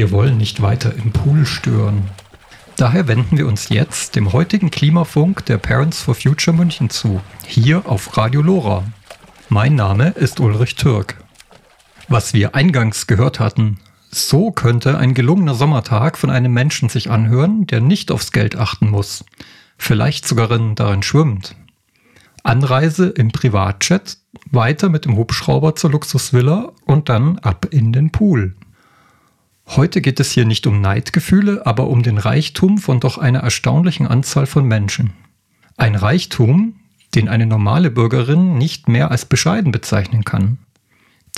Wir wollen nicht weiter im Pool stören. Daher wenden wir uns jetzt dem heutigen Klimafunk der Parents for Future München zu, hier auf Radio Lora. Mein Name ist Ulrich Türk. Was wir eingangs gehört hatten, so könnte ein gelungener Sommertag von einem Menschen sich anhören, der nicht aufs Geld achten muss, vielleicht sogar darin schwimmt. Anreise im Privatjet, weiter mit dem Hubschrauber zur Luxusvilla und dann ab in den Pool. Heute geht es hier nicht um Neidgefühle, aber um den Reichtum von doch einer erstaunlichen Anzahl von Menschen. Ein Reichtum, den eine normale Bürgerin nicht mehr als bescheiden bezeichnen kann.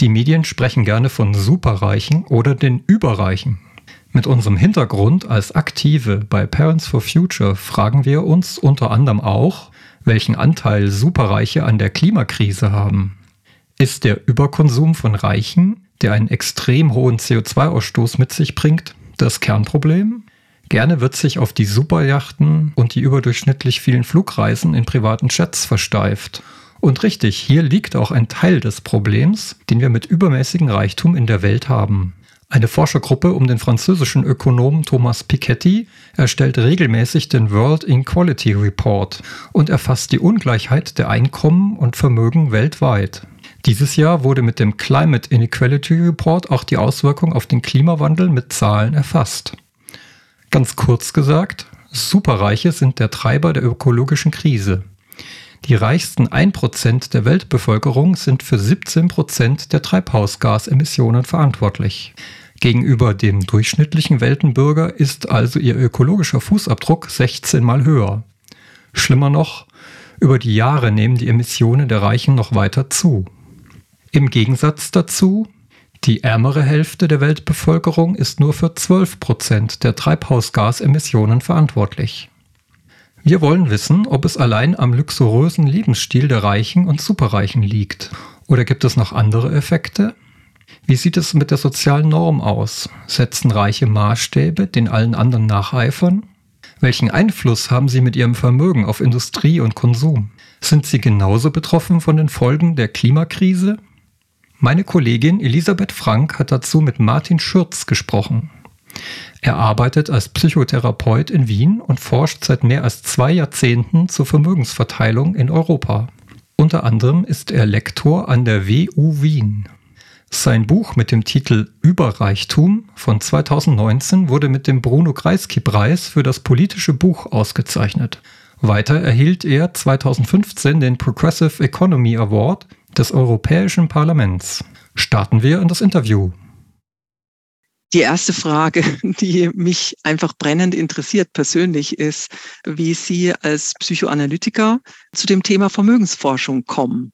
Die Medien sprechen gerne von Superreichen oder den Überreichen. Mit unserem Hintergrund als Aktive bei Parents for Future fragen wir uns unter anderem auch, welchen Anteil Superreiche an der Klimakrise haben. Ist der Überkonsum von Reichen der einen extrem hohen CO2-Ausstoß mit sich bringt, das Kernproblem. Gerne wird sich auf die Superjachten und die überdurchschnittlich vielen Flugreisen in privaten Jets versteift. Und richtig, hier liegt auch ein Teil des Problems, den wir mit übermäßigem Reichtum in der Welt haben. Eine Forschergruppe um den französischen Ökonomen Thomas Piketty erstellt regelmäßig den World Inequality Report und erfasst die Ungleichheit der Einkommen und Vermögen weltweit. Dieses Jahr wurde mit dem Climate Inequality Report auch die Auswirkung auf den Klimawandel mit Zahlen erfasst. Ganz kurz gesagt, Superreiche sind der Treiber der ökologischen Krise. Die reichsten 1% der Weltbevölkerung sind für 17% der Treibhausgasemissionen verantwortlich. Gegenüber dem durchschnittlichen Weltenbürger ist also ihr ökologischer Fußabdruck 16 mal höher. Schlimmer noch, über die Jahre nehmen die Emissionen der Reichen noch weiter zu. Im Gegensatz dazu, die ärmere Hälfte der Weltbevölkerung ist nur für 12 Prozent der Treibhausgasemissionen verantwortlich. Wir wollen wissen, ob es allein am luxuriösen Lebensstil der Reichen und Superreichen liegt. Oder gibt es noch andere Effekte? Wie sieht es mit der sozialen Norm aus? Setzen Reiche Maßstäbe, den allen anderen nacheifern? Welchen Einfluss haben sie mit ihrem Vermögen auf Industrie und Konsum? Sind sie genauso betroffen von den Folgen der Klimakrise? Meine Kollegin Elisabeth Frank hat dazu mit Martin Schürz gesprochen. Er arbeitet als Psychotherapeut in Wien und forscht seit mehr als zwei Jahrzehnten zur Vermögensverteilung in Europa. Unter anderem ist er Lektor an der WU Wien. Sein Buch mit dem Titel Überreichtum von 2019 wurde mit dem Bruno Kreisky-Preis für das politische Buch ausgezeichnet. Weiter erhielt er 2015 den Progressive Economy Award des Europäischen Parlaments. Starten wir in das Interview. Die erste Frage, die mich einfach brennend interessiert persönlich, ist, wie Sie als Psychoanalytiker zu dem Thema Vermögensforschung kommen.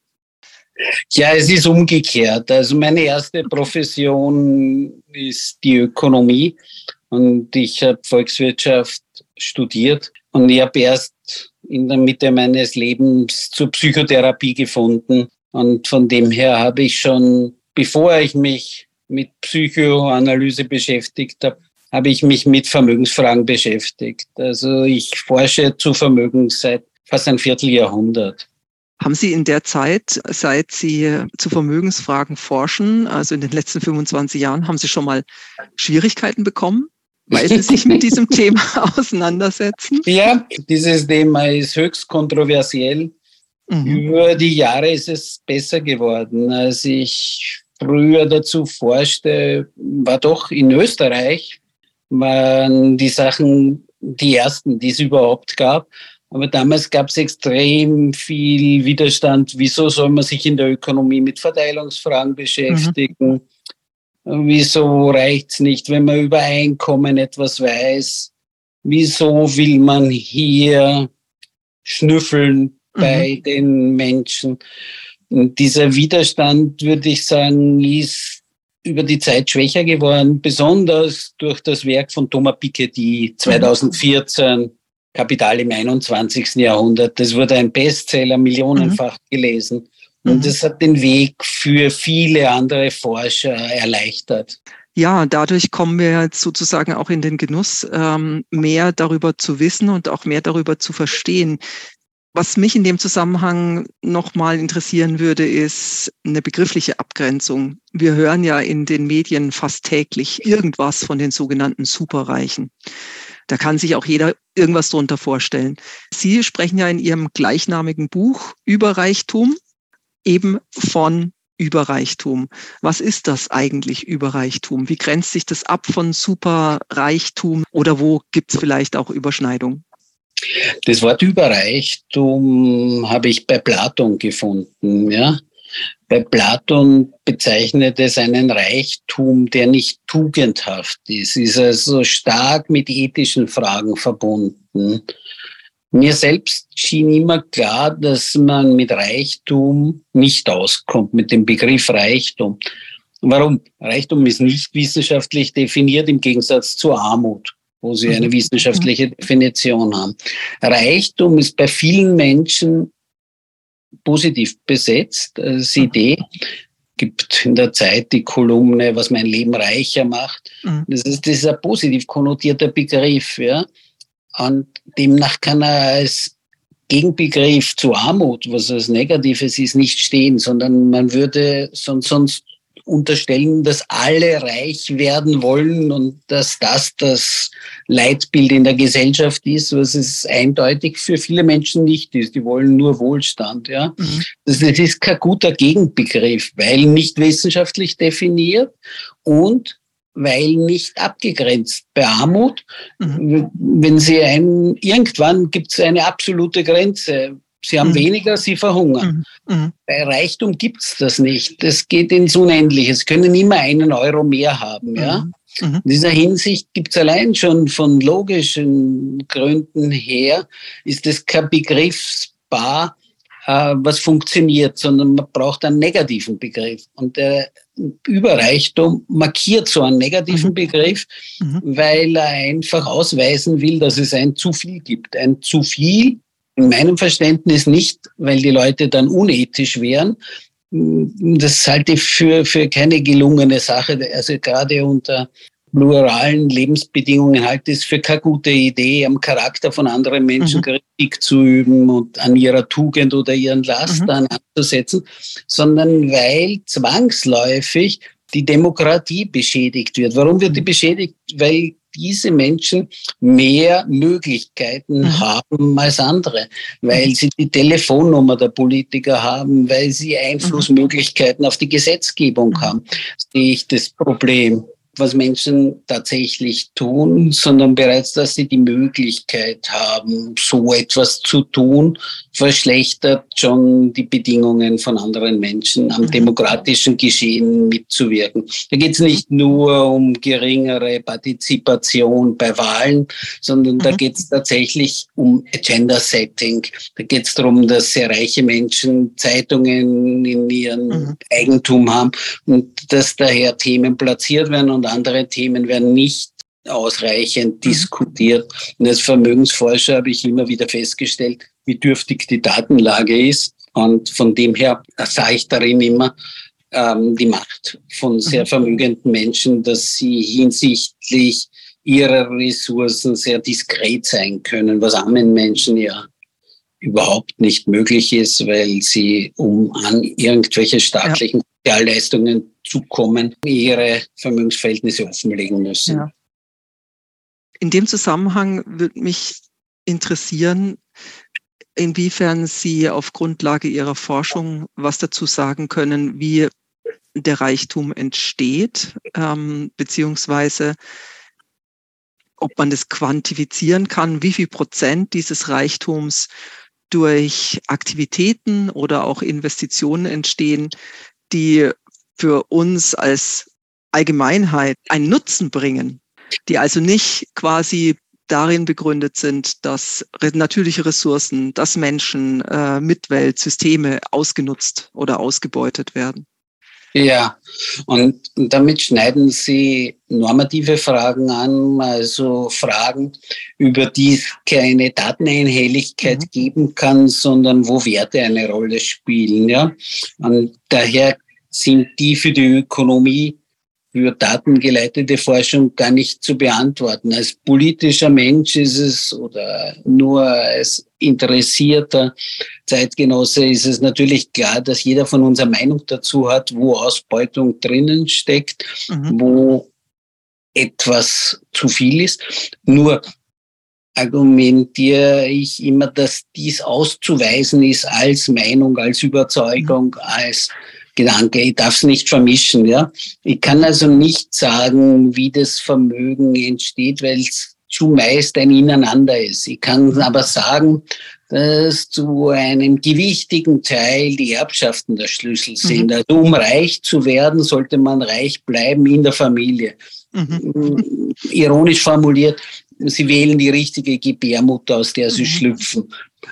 Ja, es ist umgekehrt. Also meine erste Profession ist die Ökonomie und ich habe Volkswirtschaft studiert und ich habe erst in der Mitte meines Lebens zur Psychotherapie gefunden und von dem her habe ich schon, bevor ich mich mit Psychoanalyse beschäftigt habe, habe ich mich mit Vermögensfragen beschäftigt. Also ich forsche zu Vermögen seit fast ein Vierteljahrhundert. Haben Sie in der Zeit, seit Sie zu Vermögensfragen forschen, also in den letzten 25 Jahren, haben Sie schon mal Schwierigkeiten bekommen, weil Sie sich mit diesem Thema auseinandersetzen? Ja, dieses Thema ist höchst kontroversiell. Mhm. Über die Jahre ist es besser geworden. Als ich früher dazu forschte, war doch in Österreich, waren die Sachen die ersten, die es überhaupt gab. Aber damals gab es extrem viel Widerstand. Wieso soll man sich in der Ökonomie mit Verteilungsfragen beschäftigen? Mhm. Wieso reicht es nicht, wenn man über Einkommen etwas weiß? Wieso will man hier schnüffeln bei mhm. den Menschen. Und dieser Widerstand, würde ich sagen, ist über die Zeit schwächer geworden, besonders durch das Werk von Thomas Piketty 2014, mhm. Kapital im 21. Jahrhundert. Das wurde ein Bestseller, millionenfach mhm. gelesen. Und es mhm. hat den Weg für viele andere Forscher erleichtert. Ja, dadurch kommen wir jetzt sozusagen auch in den Genuss, ähm, mehr darüber zu wissen und auch mehr darüber zu verstehen. Was mich in dem Zusammenhang nochmal interessieren würde, ist eine begriffliche Abgrenzung. Wir hören ja in den Medien fast täglich irgendwas von den sogenannten Superreichen. Da kann sich auch jeder irgendwas drunter vorstellen. Sie sprechen ja in Ihrem gleichnamigen Buch über Reichtum eben von Überreichtum. Was ist das eigentlich Überreichtum? Wie grenzt sich das ab von Superreichtum oder wo gibt es vielleicht auch Überschneidung? Das Wort Überreichtum habe ich bei Platon gefunden. Ja? Bei Platon bezeichnet es einen Reichtum, der nicht tugendhaft ist, ist also stark mit ethischen Fragen verbunden. Mir selbst schien immer klar, dass man mit Reichtum nicht auskommt, mit dem Begriff Reichtum. Warum? Reichtum ist nicht wissenschaftlich definiert im Gegensatz zur Armut, wo sie eine mhm. wissenschaftliche Definition haben. Reichtum ist bei vielen Menschen positiv besetzt als Idee. Gibt in der Zeit die Kolumne, was mein Leben reicher macht. Mhm. Das ist dieser positiv konnotierter Begriff, ja. Und demnach kann er als Gegenbegriff zu Armut, was als Negatives ist, nicht stehen, sondern man würde sonst, sonst unterstellen, dass alle reich werden wollen und dass das das Leitbild in der Gesellschaft ist, was es eindeutig für viele Menschen nicht ist. Die wollen nur Wohlstand. Ja? Mhm. Das, das ist kein guter Gegenbegriff, weil nicht wissenschaftlich definiert und weil nicht abgegrenzt. Bei Armut, mhm. wenn Sie ein, irgendwann gibt es eine absolute Grenze. Sie haben mhm. weniger, sie verhungern. Mhm. mhm. Bei Reichtum gibt es das nicht. Das geht ins Unendliche. Sie können immer einen Euro mehr haben. Ja? Mhm. mhm. In dieser Hinsicht gibt es allein schon von logischen Gründen her, ist es kein Begriffspaar, äh, was funktioniert, sondern man braucht einen negativen Begriff. Und der Überreichtum markiert so einen negativen mhm. Begriff, weil er einfach ausweisen will, dass es ein zu viel gibt. Ein zu viel, in meinem Verständnis nicht, weil die Leute dann unethisch wären. Das halte ich für, für keine gelungene Sache. Also gerade unter pluralen Lebensbedingungen halte ich es für keine gute Idee, am Charakter von anderen Menschen mhm. Kritik zu üben und an ihrer Tugend oder ihren Lastern mhm. anzusetzen, sondern weil zwangsläufig die Demokratie beschädigt wird. Warum wird die mhm. beschädigt? Weil diese Menschen mehr Möglichkeiten mhm. haben als andere, weil mhm. sie die Telefonnummer der Politiker haben, weil sie mhm. Einflussmöglichkeiten auf die Gesetzgebung mhm. haben, sehe ich das Problem was Menschen tatsächlich tun, sondern bereits, dass sie die Möglichkeit haben, so etwas zu tun, verschlechtert schon die Bedingungen von anderen Menschen am mhm. demokratischen Geschehen mitzuwirken. Da geht es nicht nur um geringere Partizipation bei Wahlen, sondern mhm. da geht es tatsächlich um Agenda-Setting. Da geht es darum, dass sehr reiche Menschen Zeitungen in ihrem mhm. Eigentum haben und dass daher Themen platziert werden und andere Themen werden nicht ausreichend mhm. diskutiert. Und als Vermögensforscher habe ich immer wieder festgestellt, wie dürftig die Datenlage ist. Und von dem her sah ich darin immer ähm, die Macht von sehr mhm. vermögenden Menschen, dass sie hinsichtlich ihrer Ressourcen sehr diskret sein können, was armen Menschen ja überhaupt nicht möglich ist, weil sie, um an irgendwelche staatlichen. Sozialleistungen zu kommen, ihre Vermögensverhältnisse offenlegen müssen. Ja. In dem Zusammenhang würde mich interessieren, inwiefern Sie auf Grundlage Ihrer Forschung was dazu sagen können, wie der Reichtum entsteht, ähm, beziehungsweise ob man das quantifizieren kann, wie viel Prozent dieses Reichtums durch Aktivitäten oder auch Investitionen entstehen, die für uns als Allgemeinheit einen Nutzen bringen, die also nicht quasi darin begründet sind, dass natürliche Ressourcen, dass Menschen, äh, Mitwelt, Systeme ausgenutzt oder ausgebeutet werden. Ja, und damit schneiden Sie normative Fragen an, also Fragen, über die es keine Dateneinhelligkeit mhm. geben kann, sondern wo Werte eine Rolle spielen. Ja? Und daher sind die für die Ökonomie für datengeleitete Forschung gar nicht zu beantworten. Als politischer Mensch ist es oder nur als interessierter Zeitgenosse ist es natürlich klar, dass jeder von uns eine Meinung dazu hat, wo Ausbeutung drinnen steckt, mhm. wo etwas zu viel ist. Nur argumentiere ich immer, dass dies auszuweisen ist als Meinung, als Überzeugung, mhm. als Gedanke. Ich darf es nicht vermischen. Ja? Ich kann also nicht sagen, wie das Vermögen entsteht, weil es zumeist ein Ineinander ist. Ich kann aber sagen, dass zu einem gewichtigen Teil die Erbschaften der Schlüssel sind. Mhm. Also um reich zu werden, sollte man reich bleiben in der Familie. Mhm. Ironisch formuliert, sie wählen die richtige Gebärmutter, aus der sie mhm. schlüpfen.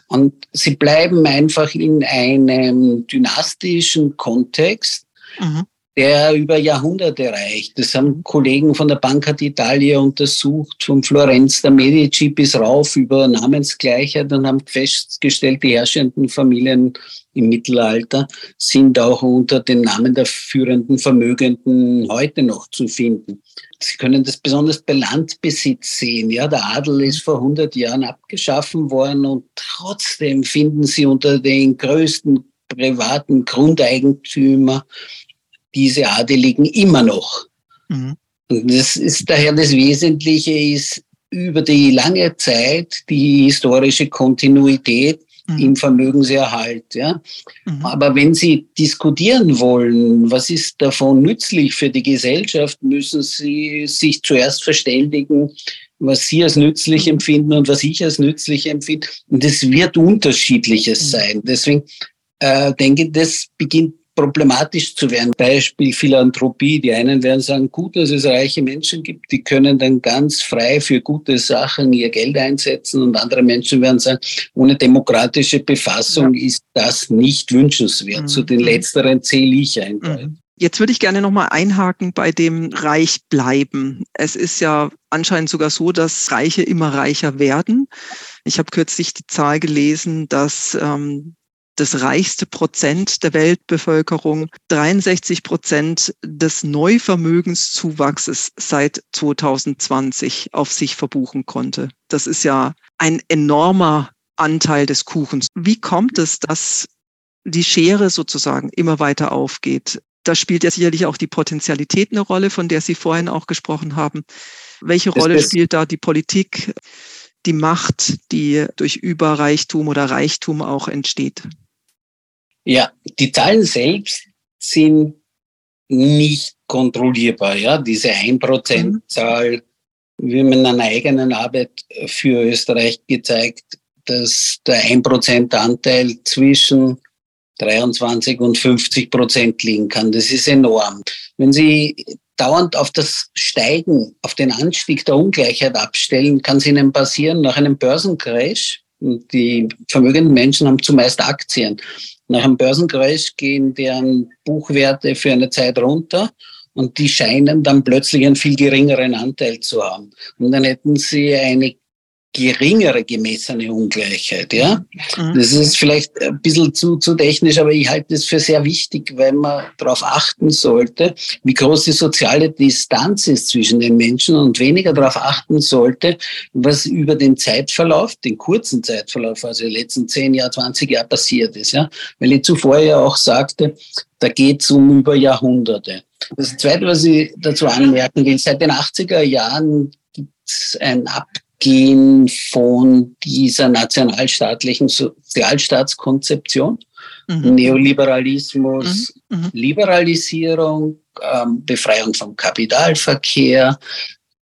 Und sie bleiben einfach in einem dynastischen Kontext, mhm. der über Jahrhunderte reicht. Das haben Kollegen von der Banca d'Italia untersucht, von Florenz der Medici bis rauf über Namensgleichheit und haben festgestellt, die herrschenden Familien im Mittelalter sind auch unter den Namen der führenden Vermögenden heute noch zu finden. Sie können das besonders bei Landbesitz sehen. Ja, der Adel ist vor 100 Jahren abgeschaffen worden und trotzdem finden Sie unter den größten privaten Grundeigentümer diese Adeligen immer noch. Mhm. Und das ist daher das Wesentliche ist über die lange Zeit die historische Kontinuität mhm. im Vermögenserhalt. Ja? Mhm. Aber wenn Sie diskutieren wollen, was ist davon nützlich für die Gesellschaft, müssen Sie sich zuerst verständigen, was Sie als nützlich mhm. empfinden und was ich als nützlich empfinde. Und es wird unterschiedliches mhm. sein. Deswegen äh, denke ich, das beginnt problematisch zu werden. Beispiel Philanthropie. Die einen werden sagen, gut, dass es reiche Menschen gibt, die können dann ganz frei für gute Sachen ihr Geld einsetzen und andere Menschen werden sagen, ohne demokratische Befassung ja. ist das nicht wünschenswert. Mhm. Zu den letzteren zähle ich eindeutig. Mhm. Jetzt würde ich gerne nochmal einhaken bei dem Reich bleiben. Es ist ja anscheinend sogar so, dass Reiche immer reicher werden. Ich habe kürzlich die Zahl gelesen, dass ähm, das reichste Prozent der Weltbevölkerung 63 Prozent des Neuvermögenszuwachses seit 2020 auf sich verbuchen konnte. Das ist ja ein enormer Anteil des Kuchens. Wie kommt es, dass die Schere sozusagen immer weiter aufgeht? Da spielt ja sicherlich auch die Potenzialität eine Rolle, von der Sie vorhin auch gesprochen haben. Welche Rolle spielt da die Politik, die Macht, die durch Überreichtum oder Reichtum auch entsteht? Ja, die Zahlen selbst sind nicht kontrollierbar. Ja, diese 1%-Zahl, mhm. wir haben in einer eigenen Arbeit für Österreich gezeigt, dass der 1%-Anteil zwischen 23 und 50 Prozent liegen kann. Das ist enorm. Wenn Sie dauernd auf das Steigen, auf den Anstieg der Ungleichheit abstellen, kann es Ihnen passieren nach einem Börsencrash. Die vermögenden Menschen haben zumeist Aktien. Nach einem Börsencrash gehen deren Buchwerte für eine Zeit runter und die scheinen dann plötzlich einen viel geringeren Anteil zu haben. Und dann hätten sie eine geringere gemessene Ungleichheit. Ja? Mhm. Das ist vielleicht ein bisschen zu, zu technisch, aber ich halte es für sehr wichtig, weil man darauf achten sollte, wie groß die soziale Distanz ist zwischen den Menschen und weniger darauf achten sollte, was über den Zeitverlauf, den kurzen Zeitverlauf, also die letzten 10 Jahre, 20 Jahre passiert ist. Ja? Weil ich zuvor ja auch sagte, da geht es um über Jahrhunderte. Das Zweite, was ich dazu anmerken will, seit den 80er Jahren gibt es ein Ab gehen von dieser nationalstaatlichen Sozialstaatskonzeption, mhm. Neoliberalismus, mhm. mhm. Liberalisierung, ähm, Befreiung vom Kapitalverkehr,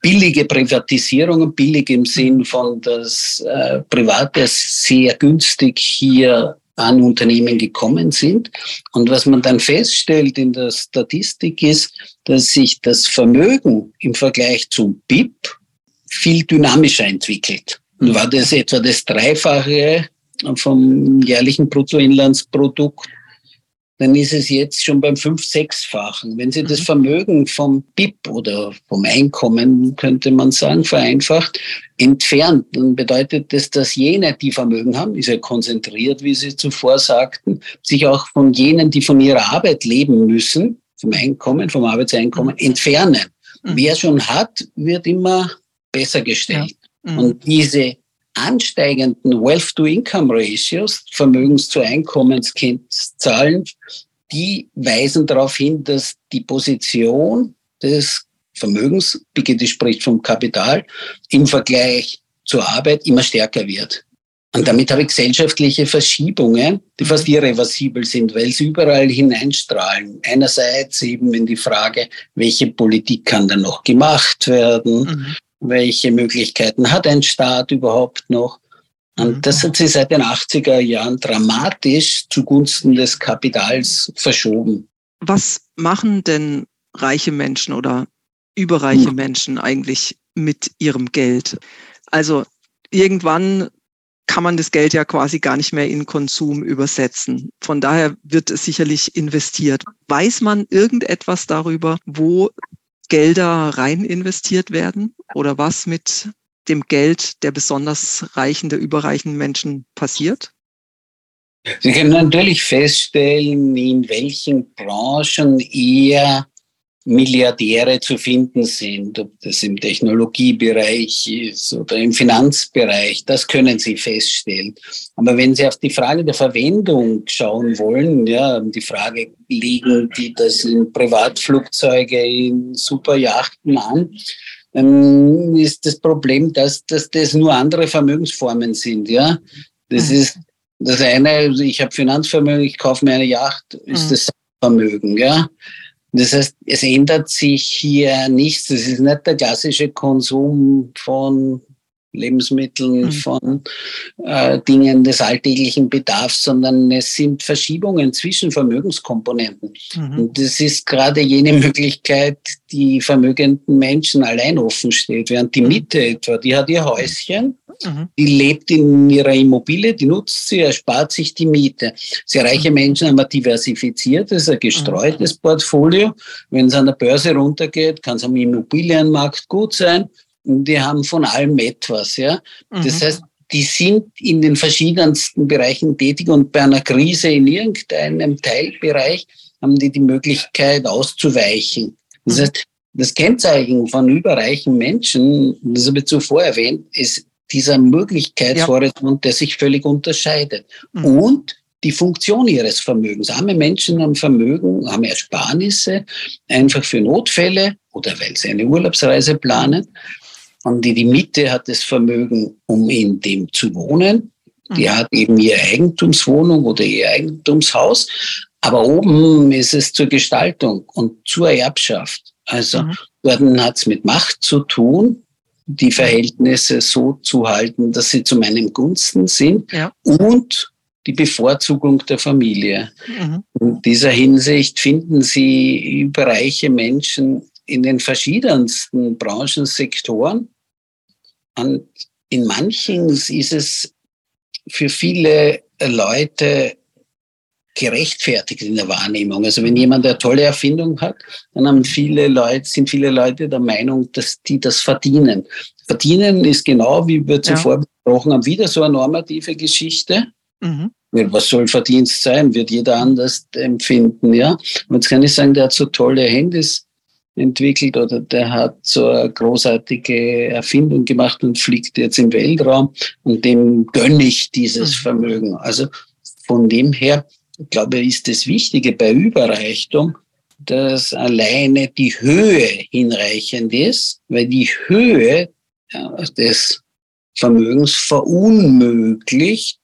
billige Privatisierung, billig im Sinn von, dass äh, Private sehr günstig hier an Unternehmen gekommen sind. Und was man dann feststellt in der Statistik ist, dass sich das Vermögen im Vergleich zum BIP, viel dynamischer entwickelt. Und war das etwa das Dreifache vom jährlichen Bruttoinlandsprodukt, dann ist es jetzt schon beim fünf-, sechsfachen. Wenn Sie das mhm. Vermögen vom BIP oder vom Einkommen, könnte man sagen, vereinfacht, entfernt, dann bedeutet das, dass jene, die Vermögen haben, ist ja konzentriert, wie Sie zuvor sagten, sich auch von jenen, die von ihrer Arbeit leben müssen, vom Einkommen, vom Arbeitseinkommen mhm. entfernen. Mhm. Wer schon hat, wird immer besser gestellt. Ja. Mhm. Und diese ansteigenden Wealth-to-Income-Ratios, Vermögens- zu Einkommenskennzahlen, die weisen darauf hin, dass die Position des Vermögens, Piketty spricht vom Kapital, im Vergleich zur Arbeit immer stärker wird. Und damit habe ich gesellschaftliche Verschiebungen, die fast irreversibel sind, weil sie überall hineinstrahlen. Einerseits eben in die Frage, welche Politik kann dann noch gemacht werden? Mhm. Welche Möglichkeiten hat ein Staat überhaupt noch? Und mhm. das hat sich seit den 80er Jahren dramatisch zugunsten des Kapitals verschoben. Was machen denn reiche Menschen oder überreiche mhm. Menschen eigentlich mit ihrem Geld? Also irgendwann kann man das Geld ja quasi gar nicht mehr in Konsum übersetzen. Von daher wird es sicherlich investiert. Weiß man irgendetwas darüber, wo Gelder rein investiert werden oder was mit dem Geld der besonders reichen, der überreichen Menschen passiert? Sie können natürlich feststellen, in welchen Branchen eher Milliardäre zu finden sind, ob das im Technologiebereich ist oder im Finanzbereich, das können Sie feststellen. Aber wenn Sie auf die Frage der Verwendung schauen wollen, ja, die Frage, legen die das in Privatflugzeuge, in Superjachten an, dann ist das Problem, dass, dass das nur andere Vermögensformen sind, ja. Das mhm. ist das eine, also ich habe Finanzvermögen, ich kaufe mir eine Yacht, ist mhm. das Vermögen, ja. Das heißt, es ändert sich hier nichts. Es ist nicht der klassische Konsum von Lebensmitteln, mhm. von äh, Dingen des alltäglichen Bedarfs, sondern es sind Verschiebungen zwischen Vermögenskomponenten. Mhm. Und das ist gerade jene Möglichkeit, die vermögenden Menschen allein offen steht, während die mhm. Mitte etwa, die hat ihr Häuschen, Mhm. Die lebt in ihrer Immobilie, die nutzt sie, erspart sich die Miete. Sehr reiche mhm. Menschen haben ein diversifiziertes, ein gestreutes. Portfolio. Wenn es an der Börse runtergeht, kann es am Immobilienmarkt gut sein. Die haben von allem etwas. Ja? Das mhm. heißt, die sind in den verschiedensten Bereichen tätig und bei einer Krise in irgendeinem Teilbereich haben die die Möglichkeit auszuweichen. Das heißt, das Kennzeichen von überreichen Menschen, das habe ich zuvor erwähnt, ist dieser Möglichkeitshorizont, ja. der sich völlig unterscheidet. Mhm. Und die Funktion ihres Vermögens. Arme Menschen haben Vermögen, haben Ersparnisse, einfach für Notfälle oder weil sie eine Urlaubsreise planen. Und die, die Mitte hat das Vermögen, um in dem zu wohnen. Die mhm. hat eben ihre Eigentumswohnung oder ihr Eigentumshaus. Aber oben ist es zur Gestaltung und zur Erbschaft. Also mhm. dort hat es mit Macht zu tun, die Verhältnisse so zu halten, dass sie zu meinem Gunsten sind ja. und die Bevorzugung der Familie. Mhm. In dieser Hinsicht finden Sie überreiche Menschen in den verschiedensten Branchen, Sektoren. Und in manchen ist es für viele Leute gerechtfertigt in der Wahrnehmung. Also wenn jemand eine tolle Erfindung hat, dann haben viele Leute, sind viele Leute der Meinung, dass die das verdienen. Verdienen ist genau, wie wir zuvor ja. besprochen haben, wieder so eine normative Geschichte. Mhm. Was soll Verdienst sein? Wird jeder anders empfinden, ja. Und jetzt kann ich sagen, der hat so tolle Handys entwickelt oder der hat so eine großartige Erfindung gemacht und fliegt jetzt im Weltraum und dem gönne ich dieses mhm. Vermögen. Also von dem her ich glaube, ist das Wichtige bei Überreichtung, dass alleine die Höhe hinreichend ist, weil die Höhe des Vermögens verunmöglicht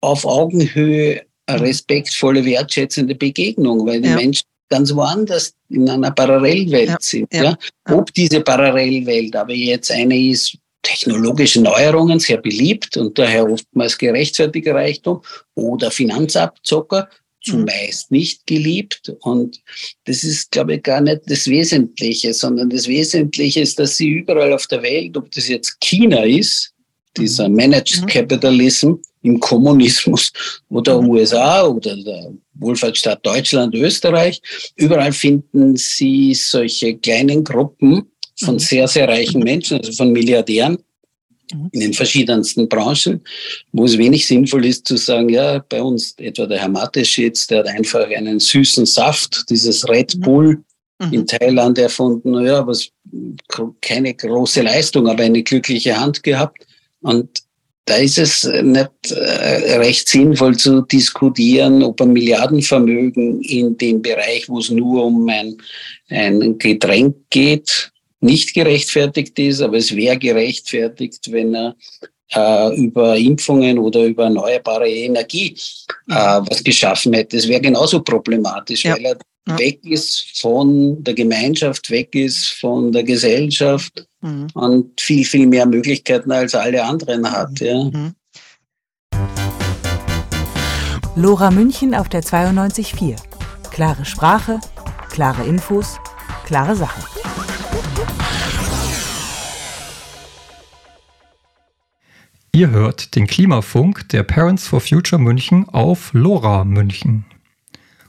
auf Augenhöhe eine respektvolle, wertschätzende Begegnung, weil die ja. Menschen ganz woanders in einer Parallelwelt ja. sind. Ja. ja. Ob diese Parallelwelt aber jetzt eine ist, technologische Neuerungen sehr beliebt und daher oftmals gerechtfertigter Reichtum oder Finanzabzocker zumeist mhm. nicht geliebt. Und das ist, glaube ich, gar nicht das Wesentliche, sondern das Wesentliche ist, dass sie überall auf der Welt, ob das jetzt China ist, dieser mhm. Managed mhm. Capitalism im Kommunismus oder. USA oder der Wohlfahrtsstaat Deutschland, Österreich, überall finden sie solche kleinen Gruppen, von mhm. sehr, sehr reichen Menschen, also von Milliardären, mhm. in den verschiedensten Branchen, wo es wenig sinnvoll ist zu sagen, ja, bei uns etwa der Herr Mateschitz, der hat einfach einen süßen Saft, dieses Red mhm. Bull mhm. in Thailand erfunden, ja, was keine große Leistung, aber eine glückliche Hand gehabt. Und da ist es nicht äh, recht sinnvoll zu diskutieren, ob ein Milliardenvermögen in dem Bereich, wo es nur um ein, ein Getränk geht, nicht gerechtfertigt ist, aber es wäre gerechtfertigt, wenn er äh, über Impfungen oder über erneuerbare Energie äh, was geschaffen hätte. Es wäre genauso problematisch, ja. weil er ja. weg ist von der Gemeinschaft, weg ist von der Gesellschaft mhm. und viel, viel mehr Möglichkeiten als alle anderen hat. Ja. Mhm. Lora München auf der 92.4. Klare Sprache, klare Infos, klare Sache. Ihr hört den Klimafunk der Parents for Future München auf Lora München.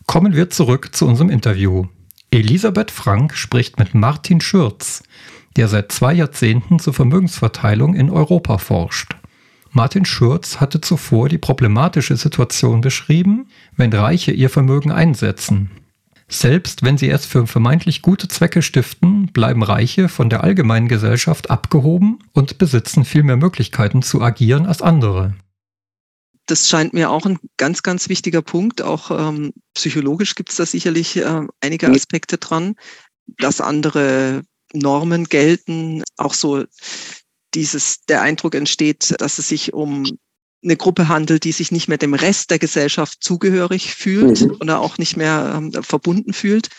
Kommen wir zurück zu unserem Interview. Elisabeth Frank spricht mit Martin Schürz, der seit zwei Jahrzehnten zur Vermögensverteilung in Europa forscht. Martin Schürz hatte zuvor die problematische Situation beschrieben, wenn Reiche ihr Vermögen einsetzen. Selbst wenn sie es für vermeintlich gute Zwecke stiften, bleiben Reiche von der allgemeinen Gesellschaft abgehoben und besitzen viel mehr Möglichkeiten zu agieren als andere das scheint mir auch ein ganz, ganz wichtiger Punkt. Auch ähm, psychologisch gibt es da sicherlich äh, einige Aspekte dran, dass andere Normen gelten. Auch so dieses, der Eindruck entsteht, dass es sich um eine Gruppe handelt, die sich nicht mehr dem Rest der Gesellschaft zugehörig fühlt mhm. oder auch nicht mehr ähm, verbunden fühlt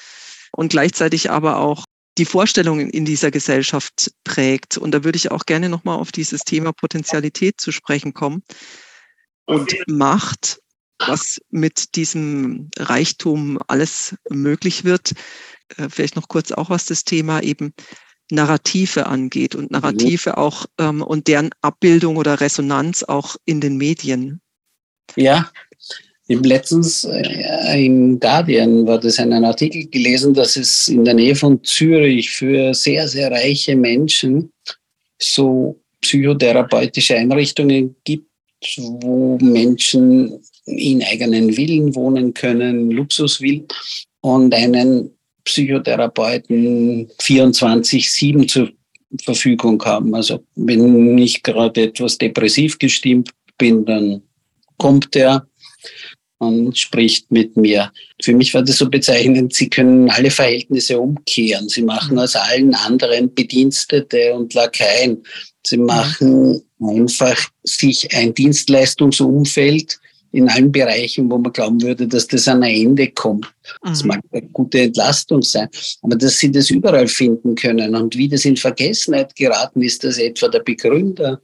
und gleichzeitig aber auch die Vorstellungen in dieser Gesellschaft prägt. Und da würde ich auch gerne nochmal auf dieses Thema Potentialität zu sprechen kommen und Macht, was mit diesem Reichtum alles möglich wird. Äh, vielleicht noch kurz auch, was das Thema eben Narrative angeht und Narrative mhm. auch ähm, und deren Abbildung oder Resonanz auch in den Medien. Ja, ich habe letztens äh, im Guardian war das einen Artikel gelesen, dass es in der Nähe von Zürich für sehr, sehr reiche Menschen so psychotherapeutische Einrichtungen gibt, wo Menschen in eigenen Villen wohnen können, Luxusvillen und einen Psychotherapeuten 24-7 zur Verfügung haben. Also wenn ich gerade etwas depressiv gestimmt bin, dann kommt er und spricht mit mir. Für mich war das so bezeichnend, sie können alle Verhältnisse umkehren. Sie machen aus allen anderen Bedienstete und Lakaien. Sie machen einfach sich ein Dienstleistungsumfeld in allen Bereichen, wo man glauben würde, dass das an ein Ende kommt. Das mhm. mag eine gute Entlastung sein, aber dass sie das überall finden können und wie das in Vergessenheit geraten ist, dass etwa der Begründer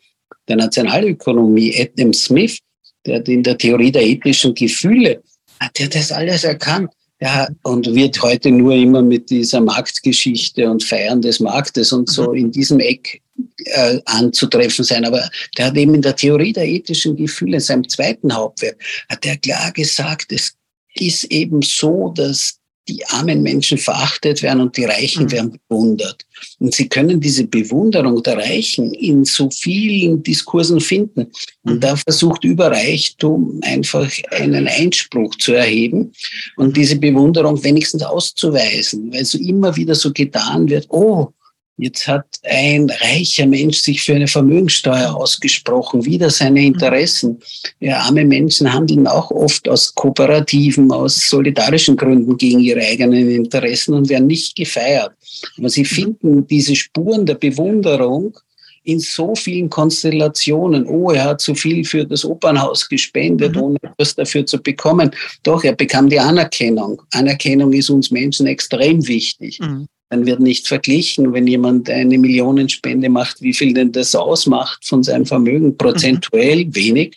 der Nationalökonomie, Adam Smith, der hat in der Theorie der ethischen Gefühle, hat er das alles erkannt. Ja, und wird heute nur immer mit dieser Marktgeschichte und Feiern des Marktes und so mhm. in diesem Eck äh, anzutreffen sein. Aber der hat eben in der Theorie der ethischen Gefühle, in seinem zweiten Hauptwerk, hat er klar gesagt, es ist eben so, dass die armen Menschen verachtet werden und die Reichen mhm. werden bewundert. Und sie können diese Bewunderung der Reichen in so vielen Diskursen finden. Und mhm. da versucht über Reichtum einfach einen Einspruch zu erheben und diese Bewunderung wenigstens auszuweisen, weil so immer wieder so getan wird, oh, Jetzt hat ein reicher Mensch sich für eine Vermögensteuer ausgesprochen, wieder seine mhm. Interessen. Ja, arme Menschen handeln auch oft aus kooperativen, aus solidarischen Gründen gegen ihre eigenen Interessen und werden nicht gefeiert. Aber sie finden diese Spuren der Bewunderung in so vielen Konstellationen. Oh, er hat so viel für das Opernhaus gespendet, mhm. ohne etwas dafür zu bekommen. Doch, er bekam die Anerkennung. Anerkennung ist uns Menschen extrem wichtig. Mhm. Dann wird nicht verglichen, wenn jemand eine Millionenspende macht, wie viel denn das ausmacht von seinem Vermögen, prozentuell mhm. wenig.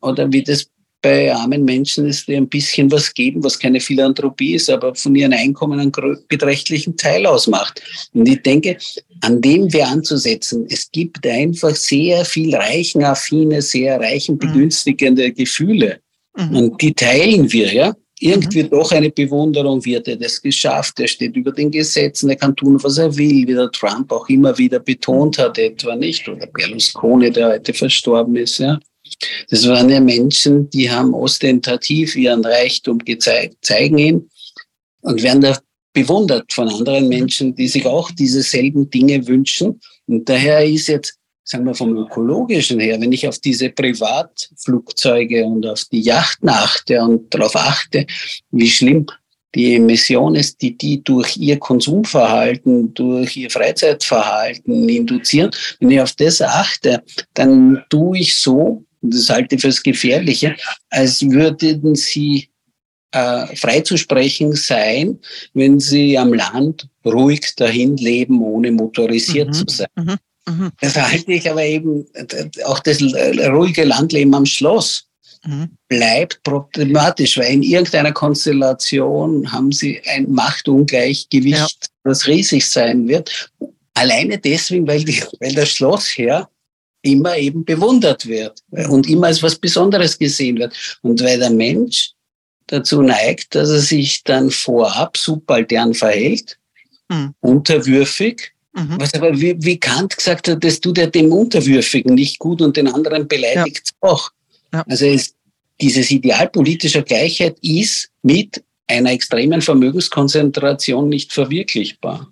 Oder wie das bei armen Menschen ist, die ein bisschen was geben, was keine Philanthropie ist, aber von ihren Einkommen einen beträchtlichen Teil ausmacht. Und ich denke, an dem wäre anzusetzen. Es gibt einfach sehr viel reichenaffine, sehr reichen begünstigende Gefühle. Mhm. Und die teilen wir, ja irgendwie mhm. doch eine Bewunderung, wird er das geschafft, er steht über den Gesetzen, er kann tun, was er will, wie der Trump auch immer wieder betont hat, etwa nicht, oder Berlusconi, der heute verstorben ist, ja. Das waren ja Menschen, die haben ostentativ ihren Reichtum gezeigt, zeigen ihn und werden da bewundert von anderen Menschen, die sich auch diese selben Dinge wünschen. Und daher ist jetzt sagen wir vom ökologischen her, wenn ich auf diese Privatflugzeuge und auf die Yachten achte und darauf achte, wie schlimm die Emission ist, die die durch ihr Konsumverhalten, durch ihr Freizeitverhalten induzieren, wenn ich auf das achte, dann tue ich so, und das halte ich fürs Gefährliche, als würden sie äh, freizusprechen sein, wenn sie am Land ruhig dahin leben, ohne motorisiert mhm. zu sein. Mhm. Mhm. Das halte ich aber eben, auch das ruhige Landleben am Schloss mhm. bleibt problematisch, weil in irgendeiner Konstellation haben sie ein Machtungleichgewicht, ja. das riesig sein wird. Alleine deswegen, weil, die, weil der Schlossherr immer eben bewundert wird und immer als was Besonderes gesehen wird. Und weil der Mensch dazu neigt, dass er sich dann vorab subaltern verhält, mhm. unterwürfig Mhm. Was aber wie, wie, Kant gesagt hat, das tut er dem Unterwürfigen nicht gut und den anderen beleidigt ja. auch. Ja. Also es, dieses Ideal politischer Gleichheit ist mit einer extremen Vermögenskonzentration nicht verwirklichbar.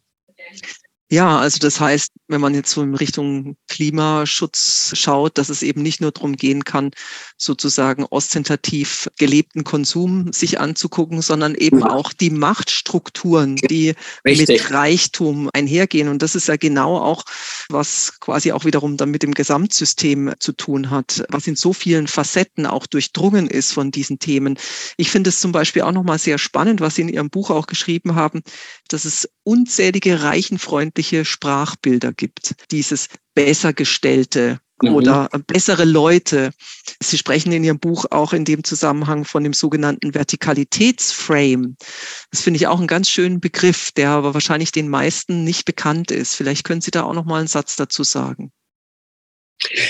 Ja, also das heißt, wenn man jetzt so in Richtung Klimaschutz schaut, dass es eben nicht nur darum gehen kann, sozusagen ostentativ gelebten Konsum sich anzugucken, sondern eben ja. auch die Machtstrukturen, die Richtig. mit Reichtum einhergehen. Und das ist ja genau auch, was quasi auch wiederum dann mit dem Gesamtsystem zu tun hat, was in so vielen Facetten auch durchdrungen ist von diesen Themen. Ich finde es zum Beispiel auch nochmal sehr spannend, was Sie in Ihrem Buch auch geschrieben haben, dass es unzählige reichenfreundliche Sprachbilder gibt. Dieses besser gestellte mhm. oder bessere Leute. Sie sprechen in Ihrem Buch auch in dem Zusammenhang von dem sogenannten Vertikalitätsframe. Das finde ich auch einen ganz schönen Begriff, der aber wahrscheinlich den meisten nicht bekannt ist. Vielleicht können Sie da auch noch mal einen Satz dazu sagen.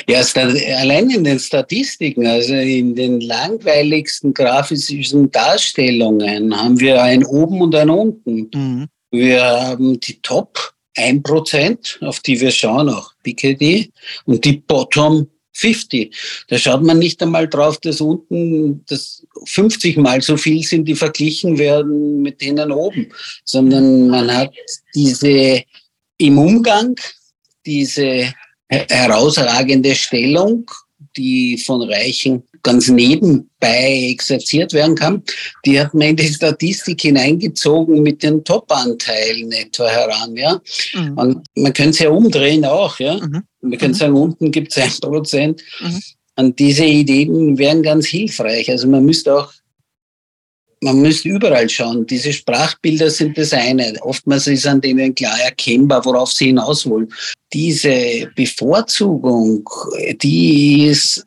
Ja, allein in den Statistiken, also in den langweiligsten grafischen Darstellungen haben wir ein Oben und ein Unten. Mhm. Wir haben die Top 1%, auf die wir schauen, auch BKD, und die Bottom 50. Da schaut man nicht einmal drauf, dass unten das 50 mal so viel sind, die verglichen werden mit denen oben, sondern man hat diese im Umgang, diese herausragende Stellung, die von Reichen ganz nebenbei exerziert werden kann, die hat man in die Statistik hineingezogen mit den Top-Anteilen etwa heran. Ja? Mhm. Und man könnte es ja umdrehen auch. Ja? Mhm. Man könnte mhm. sagen, unten gibt es ein Prozent. Mhm. Und diese Ideen wären ganz hilfreich. Also man müsste auch man müsste überall schauen. Diese Sprachbilder sind das eine. Oftmals ist an denen klar erkennbar, worauf sie hinaus wollen. Diese Bevorzugung, die ist,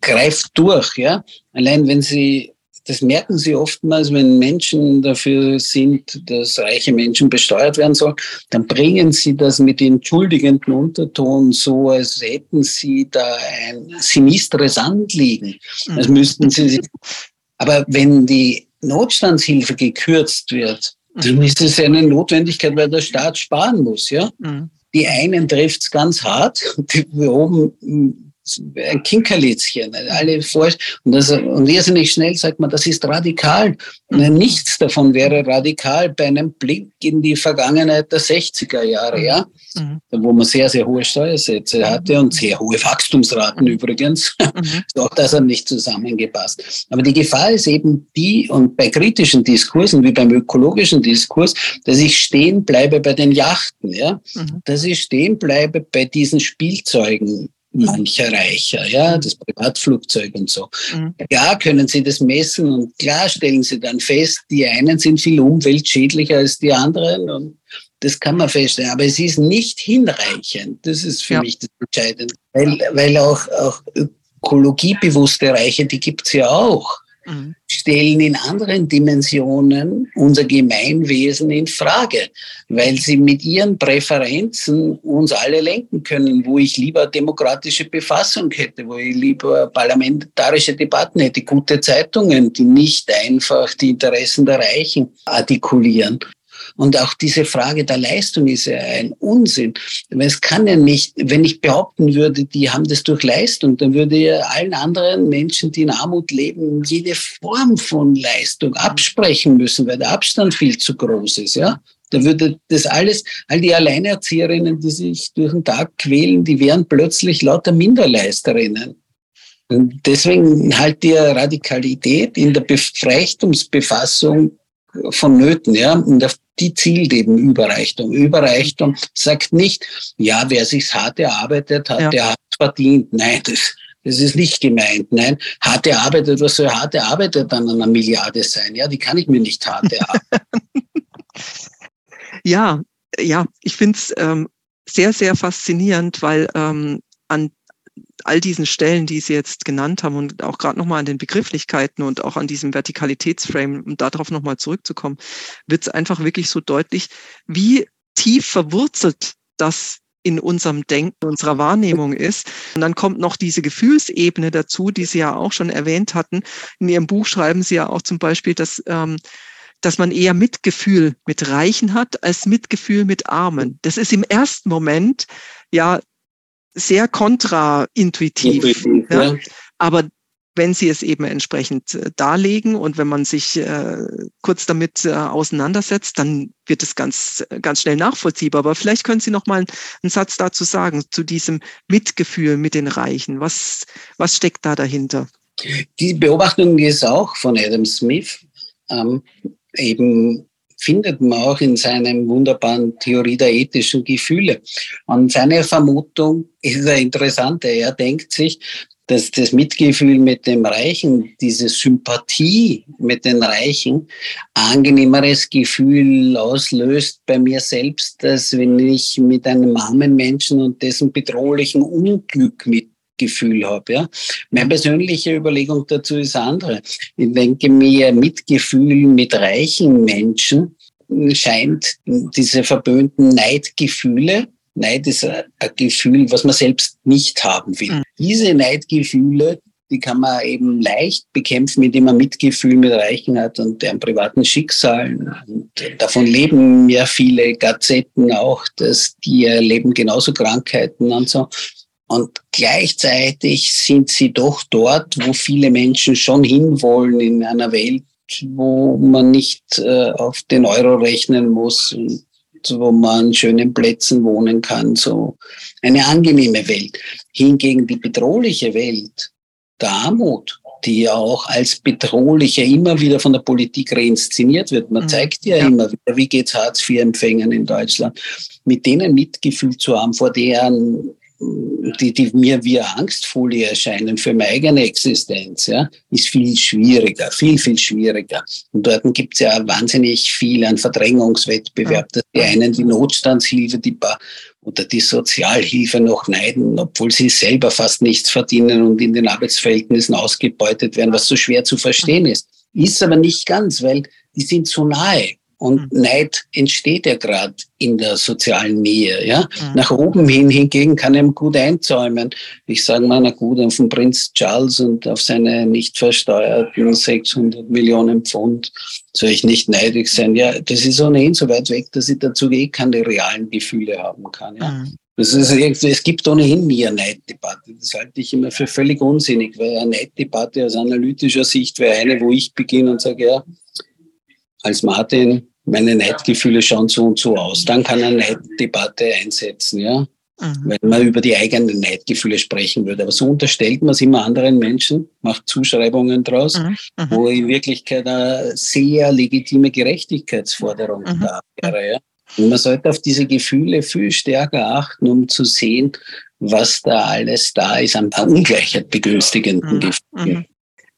greift durch, ja. Allein wenn sie, das merken sie oftmals, wenn Menschen dafür sind, dass reiche Menschen besteuert werden sollen, dann bringen sie das mit entschuldigenden Unterton so, als hätten sie da ein sinistres Anliegen. Als müssten sie sich aber wenn die Notstandshilfe gekürzt wird, dann ist es eine Notwendigkeit, weil der Staat sparen muss. Ja? Mhm. Die einen trifft es ganz hart, die oben ein Kinkerlitzchen, alle vor und, das, und irrsinnig schnell sagt man, das ist radikal. Nichts davon wäre radikal bei einem Blick in die Vergangenheit der 60er Jahre, ja, mhm. wo man sehr, sehr hohe Steuersätze hatte und sehr hohe Wachstumsraten mhm. übrigens. Mhm. auch das hat nicht zusammengepasst. Aber die Gefahr ist eben die, und bei kritischen Diskursen wie beim ökologischen Diskurs, dass ich stehen bleibe bei den Yachten, ja, mhm. dass ich stehen bleibe bei diesen Spielzeugen, mancher Reicher, ja, das Privatflugzeug und so. Mhm. Klar können Sie das messen und klar stellen Sie dann fest, die einen sind viel umweltschädlicher als die anderen und das kann man feststellen. Aber es ist nicht hinreichend. Das ist für ja. mich das Entscheidende. Weil, weil auch, auch ökologiebewusste Reiche, die gibt's ja auch. Mhm. stellen in anderen Dimensionen unser Gemeinwesen in Frage, weil sie mit ihren Präferenzen uns alle lenken können, wo ich lieber demokratische Befassung hätte, wo ich lieber parlamentarische Debatten hätte, gute Zeitungen, die nicht einfach die Interessen der Reichen artikulieren. Und auch diese Frage der Leistung ist ja ein Unsinn. Es kann ja nicht, wenn ich behaupten würde, die haben das durch Leistung, dann würde ja allen anderen Menschen, die in Armut leben, jede Form von Leistung absprechen müssen, weil der Abstand viel zu groß ist, ja. Da würde das alles, all die Alleinerzieherinnen, die sich durch den Tag quälen, die wären plötzlich lauter Minderleisterinnen. Und deswegen halt die Radikalität in der Befreichtungsbefassung vonnöten, ja. Und auf die zielt eben Überreichtung. Überreichtung sagt nicht, ja, wer sich's hart erarbeitet hat, ja. der hat verdient. Nein, das, das ist nicht gemeint. Nein, hart erarbeitet, was soll hart erarbeitet dann an einer Milliarde sein? Ja, die kann ich mir nicht hart erarbeiten. ja, ja, ich finde es ähm, sehr, sehr faszinierend, weil ähm, an all diesen Stellen, die Sie jetzt genannt haben und auch gerade nochmal an den Begrifflichkeiten und auch an diesem Vertikalitätsframe, um darauf nochmal zurückzukommen, wird es einfach wirklich so deutlich, wie tief verwurzelt das in unserem Denken, unserer Wahrnehmung ist. Und dann kommt noch diese Gefühlsebene dazu, die Sie ja auch schon erwähnt hatten. In Ihrem Buch schreiben Sie ja auch zum Beispiel, dass, ähm, dass man eher Mitgefühl mit Reichen hat als Mitgefühl mit Armen. Das ist im ersten Moment ja sehr kontraintuitiv. Ja. ja. Aber wenn sie es eben entsprechend äh, darlegen und wenn man sich äh, kurz damit äh, auseinandersetzt, dann wird es ganz, ganz schnell nachvollziehbar. Aber vielleicht können Sie noch mal einen, einen Satz dazu sagen, zu diesem Mitgefühl mit den Reichen. Was, was steckt da dahinter? Die Beobachtung ist auch von Adam Smith, ähm, eben findet man auch in seinem wunderbaren Theorie der ethischen Gefühle. Und seine Vermutung ist eine interessante. Er denkt sich, dass das Mitgefühl mit dem Reichen, diese Sympathie mit den Reichen, angenehmeres Gefühl auslöst bei mir selbst, als wenn ich mit einem armen Menschen und dessen bedrohlichen Unglück mit Gefühl habe. Ja. Meine persönliche Überlegung dazu ist andere. Ich denke mir, Mitgefühl mit reichen Menschen scheint diese verböhnten Neidgefühle, Neid ist ein Gefühl, was man selbst nicht haben will. Mhm. Diese Neidgefühle, die kann man eben leicht bekämpfen, indem man Mitgefühl mit Reichen hat und deren privaten Schicksalen. Und davon leben ja viele Gazetten auch, dass die erleben genauso Krankheiten und so. Und gleichzeitig sind sie doch dort, wo viele Menschen schon hinwollen in einer Welt, wo man nicht äh, auf den Euro rechnen muss und wo man an schönen Plätzen wohnen kann. So eine angenehme Welt. Hingegen die bedrohliche Welt der Armut, die ja auch als bedrohliche immer wieder von der Politik reinszeniert wird. Man mhm. zeigt ja, ja, immer wieder, wie geht's Hartz-IV-Empfängern in Deutschland, mit denen Mitgefühl zu haben, vor deren die, die mir wie eine Angstfolie erscheinen für meine eigene Existenz, ja, ist viel schwieriger, viel, viel schwieriger. Und dort gibt es ja wahnsinnig viel an Verdrängungswettbewerb, dass die einen die Notstandshilfe, die oder die Sozialhilfe noch neiden, obwohl sie selber fast nichts verdienen und in den Arbeitsverhältnissen ausgebeutet werden, was so schwer zu verstehen ist. Ist aber nicht ganz, weil die sind so nahe. Und mhm. Neid entsteht ja gerade in der sozialen Nähe. Ja? Mhm. Nach oben hin hingegen kann er gut einzäumen. Ich sage mal, na gut, auf den Prinz Charles und auf seine nicht versteuerten 600 Millionen Pfund soll ich nicht neidig sein. Ja, das ist ohnehin so weit weg, dass ich dazu eh keine realen Gefühle haben kann. Ja? Mhm. Das ist, es gibt ohnehin nie eine Neiddebatte. Das halte ich immer für völlig unsinnig, weil eine Neiddebatte aus analytischer Sicht wäre eine, wo ich beginne und sage, ja, als Martin, meine Neidgefühle schauen so und so aus. Dann kann eine Neiddebatte einsetzen, ja. Mhm. Wenn man über die eigenen Neidgefühle sprechen würde. Aber so unterstellt man es immer anderen Menschen, macht Zuschreibungen draus, mhm. Mhm. wo in Wirklichkeit eine sehr legitime Gerechtigkeitsforderung mhm. da wäre, ja. Und man sollte auf diese Gefühle viel stärker achten, um zu sehen, was da alles da ist an Ungleichheit begünstigenden mhm.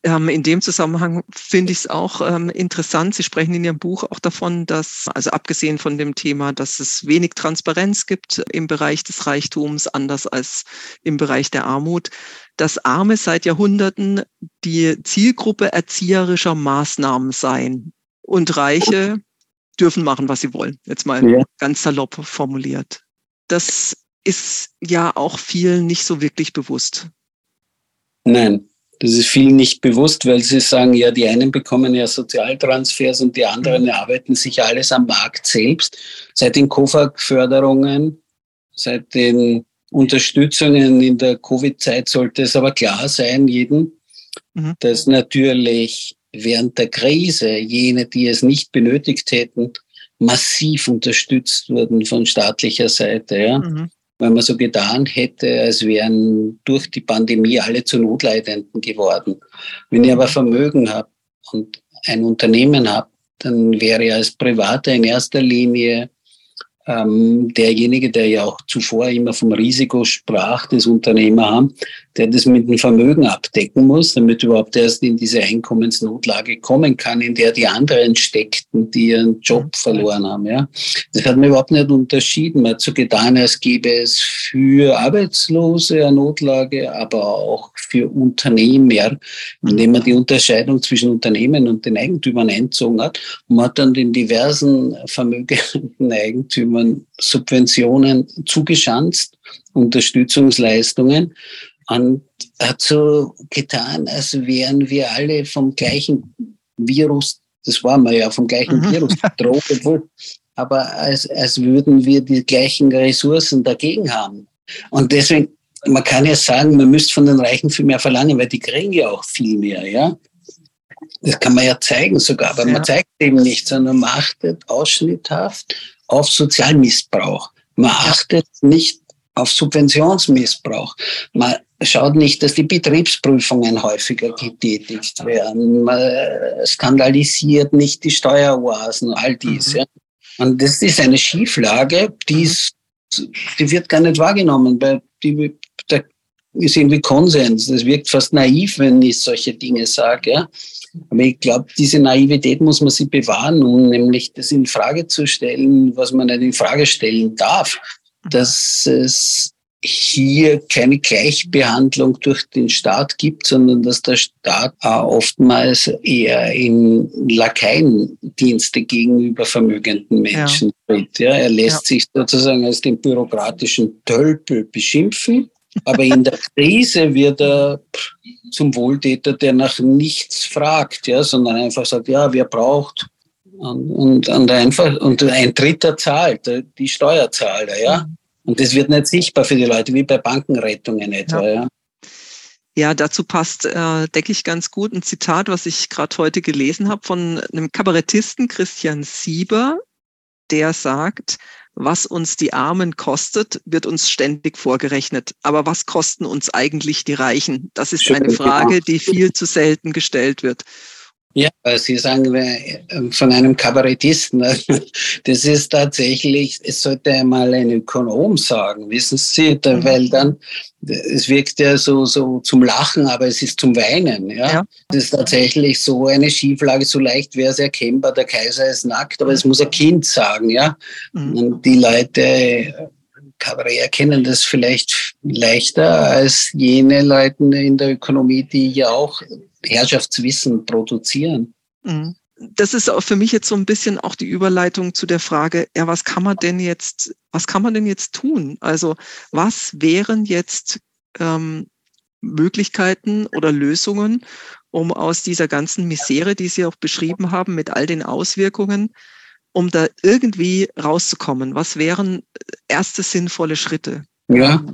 Ähm, in dem Zusammenhang finde ich es auch ähm, interessant. Sie sprechen in Ihrem Buch auch davon, dass, also abgesehen von dem Thema, dass es wenig Transparenz gibt im Bereich des Reichtums, anders als im Bereich der Armut, dass Arme seit Jahrhunderten die Zielgruppe erzieherischer Maßnahmen seien und Reiche dürfen machen, was sie wollen. Jetzt mal ja. ganz salopp formuliert. Das ist ja auch vielen nicht so wirklich bewusst. Nein, das ist vielen nicht bewusst, weil sie sagen, ja, die einen bekommen ja Sozialtransfers und die anderen mhm. erarbeiten sich alles am Markt selbst. Seit den COFAG-Förderungen, seit den Unterstützungen in der Covid-Zeit sollte es aber klar sein, jedem, mhm. dass natürlich während der Krise jene, die es nicht benötigt hätten, massiv unterstützt wurden von staatlicher Seite. Ja? Mhm wenn man so getan hätte, als wären durch die Pandemie alle zu Notleidenden geworden. Wenn ich aber Vermögen habe und ein Unternehmen habe, dann wäre ich als Privater in erster Linie ähm, derjenige, der ja auch zuvor immer vom Risiko sprach, des Unternehmer haben, der das mit dem Vermögen abdecken muss, damit überhaupt erst in diese Einkommensnotlage kommen kann, in der die anderen steckten, die ihren Job mhm. verloren haben. Ja. Das hat man überhaupt nicht unterschieden. Man hat so getan, als gäbe es für Arbeitslose eine Notlage, aber auch für Unternehmer, indem man die Unterscheidung zwischen Unternehmen und den Eigentümern einzogen hat. Und man hat dann den diversen vermögenden Eigentümern Subventionen zugeschanzt, Unterstützungsleistungen und hat so getan, als wären wir alle vom gleichen Virus, das waren wir ja vom gleichen mhm. Virus bedroht, aber als, als würden wir die gleichen Ressourcen dagegen haben. Und deswegen, man kann ja sagen, man müsste von den Reichen viel mehr verlangen, weil die kriegen ja auch viel mehr, ja. Das kann man ja zeigen sogar, aber ja. man zeigt eben nicht, sondern man achtet ausschnitthaft auf Sozialmissbrauch. Man achtet nicht auf Subventionsmissbrauch. Man schaut nicht, dass die Betriebsprüfungen häufiger getätigt werden. Man skandalisiert nicht die Steueroasen, all dies. Mhm. Ja. Und das ist eine Schieflage, die, ist, die wird gar nicht wahrgenommen, weil die, da ist irgendwie Konsens. Das wirkt fast naiv, wenn ich solche Dinge sage. Ja. Aber ich glaube, diese Naivität muss man sich bewahren, um nämlich das in Frage zu stellen, was man nicht in Frage stellen darf dass es hier keine Gleichbehandlung durch den Staat gibt, sondern dass der Staat oftmals eher in Lakaiendienste gegenüber vermögenden Menschen ja. tritt. Ja, er lässt ja. sich sozusagen als den bürokratischen Tölpel beschimpfen, aber in der Krise wird er zum Wohltäter, der nach nichts fragt, ja, sondern einfach sagt, ja, wer braucht und, und, und einfach und ein Dritter zahlt, die Steuerzahler, ja. Und das wird nicht sichtbar für die Leute, wie bei Bankenrettungen etwa. Ja. ja. Ja, dazu passt, äh, denke ich, ganz gut ein Zitat, was ich gerade heute gelesen habe von einem Kabarettisten, Christian Sieber, der sagt, was uns die Armen kostet, wird uns ständig vorgerechnet. Aber was kosten uns eigentlich die Reichen? Das ist eine Frage, die viel zu selten gestellt wird. Ja, Sie sagen äh, von einem Kabarettisten. Ne? Das ist tatsächlich, es sollte einmal ein Ökonom sagen, wissen Sie, mhm. weil dann, es wirkt ja so, so zum Lachen, aber es ist zum Weinen. Ja? ja. Das ist tatsächlich so eine Schieflage, so leicht wäre es erkennbar, der Kaiser ist nackt, aber es muss ein Kind sagen. Ja? Mhm. Und die Leute Kabarett erkennen das vielleicht leichter als jene Leute in der Ökonomie, die ja auch Herrschaftswissen produzieren. Mhm. Das ist auch für mich jetzt so ein bisschen auch die Überleitung zu der Frage, ja, was kann man denn jetzt, was kann man denn jetzt tun? Also was wären jetzt ähm, Möglichkeiten oder Lösungen, um aus dieser ganzen Misere, die Sie auch beschrieben haben, mit all den Auswirkungen, um da irgendwie rauszukommen? Was wären erste sinnvolle Schritte? Ja,